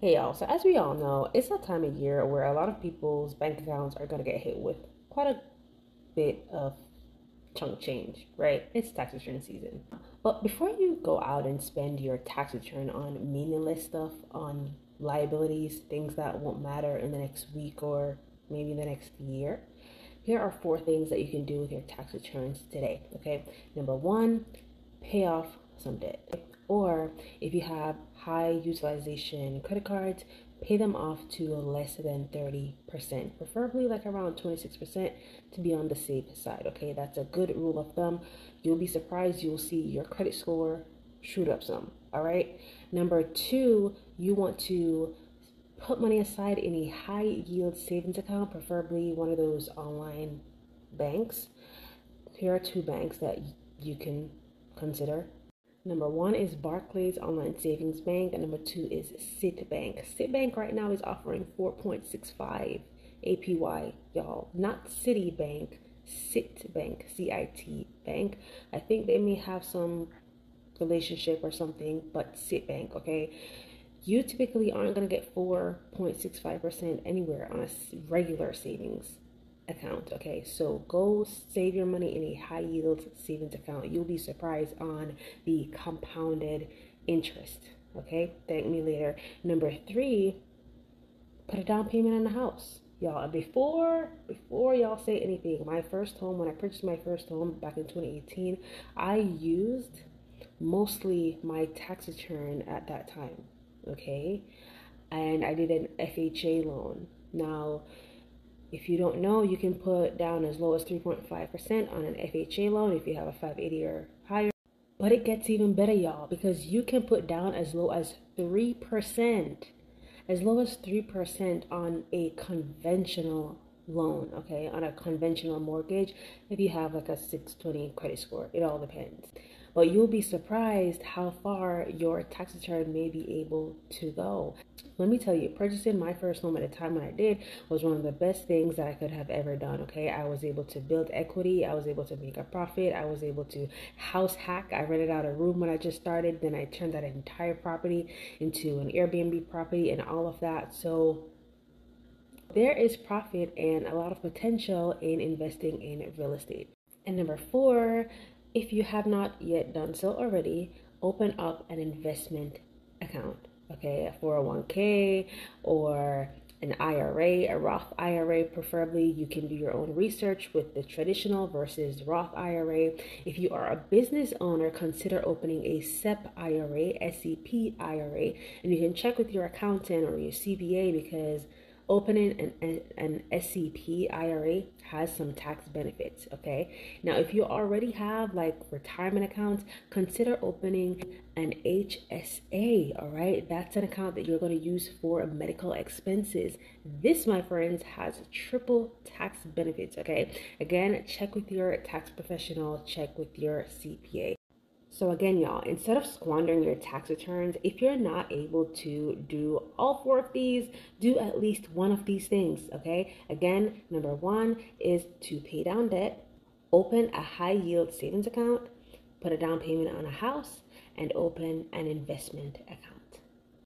Hey y'all, so as we all know, it's a time of year where a lot of people's bank accounts are going to get hit with quite a bit of chunk change, right? It's tax return season. But before you go out and spend your tax return on meaningless stuff, on liabilities, things that won't matter in the next week or maybe the next year, here are four things that you can do with your tax returns today, okay? Number one, pay off some debt. Or if you have high utilization credit cards, pay them off to less than 30%, preferably like around 26% to be on the safe side. Okay, that's a good rule of thumb. You'll be surprised, you'll see your credit score shoot up some. All right, number two, you want to put money aside in a high yield savings account, preferably one of those online banks. Here are two banks that you can consider Number one is Barclays Online Savings Bank, and number two is CIT Bank. Citibank right now is offering 4.65 APY, y'all. Not Citibank, CIT Bank, C I T Bank. I think they may have some relationship or something, but CIT Bank, okay? You typically aren't going to get 4.65% anywhere on a regular savings account. Okay, so go save your money in a high yield savings account. You'll be surprised on the compounded interest. Okay, thank me later. Number three, put a down payment on the house. Y'all, before before y'all say anything, my first home, when I purchased my first home back in 2018, I used mostly my tax return at that time. Okay, and I did an FHA loan. Now, if you don't know, you can put down as low as 3.5% on an FHA loan if you have a 580 or higher. But it gets even better, y'all, because you can put down as low as 3%. As low as 3% on a conventional loan, okay, on a conventional mortgage if you have like a 620 credit score. It all depends. But you'll be surprised how far your tax return may be able to go. Let me tell you, purchasing my first home at the time when I did was one of the best things that I could have ever done. Okay, I was able to build equity, I was able to make a profit, I was able to house hack. I rented out a room when I just started, then I turned that entire property into an Airbnb property and all of that. So there is profit and a lot of potential in investing in real estate. And number four, if you have not yet done so already, open up an investment account, okay, a 401k or an IRA, a Roth IRA, preferably. You can do your own research with the traditional versus Roth IRA. If you are a business owner, consider opening a SEP IRA, SEP IRA, and you can check with your accountant or your CPA because opening an, an, SEP IRA has some tax benefits. Okay. Now, if you already have like retirement accounts, consider opening an HSA. All right. That's an account that you're going to use for medical expenses. This, my friends, has triple tax benefits. Okay. Again, check with your tax professional, check with your CPA. So again, y'all, instead of squandering your tax returns, if you're not able to do all four of these, do at least one of these things, okay? Again, number one is to pay down debt, open a high yield savings account, put a down payment on a house, and open an investment account.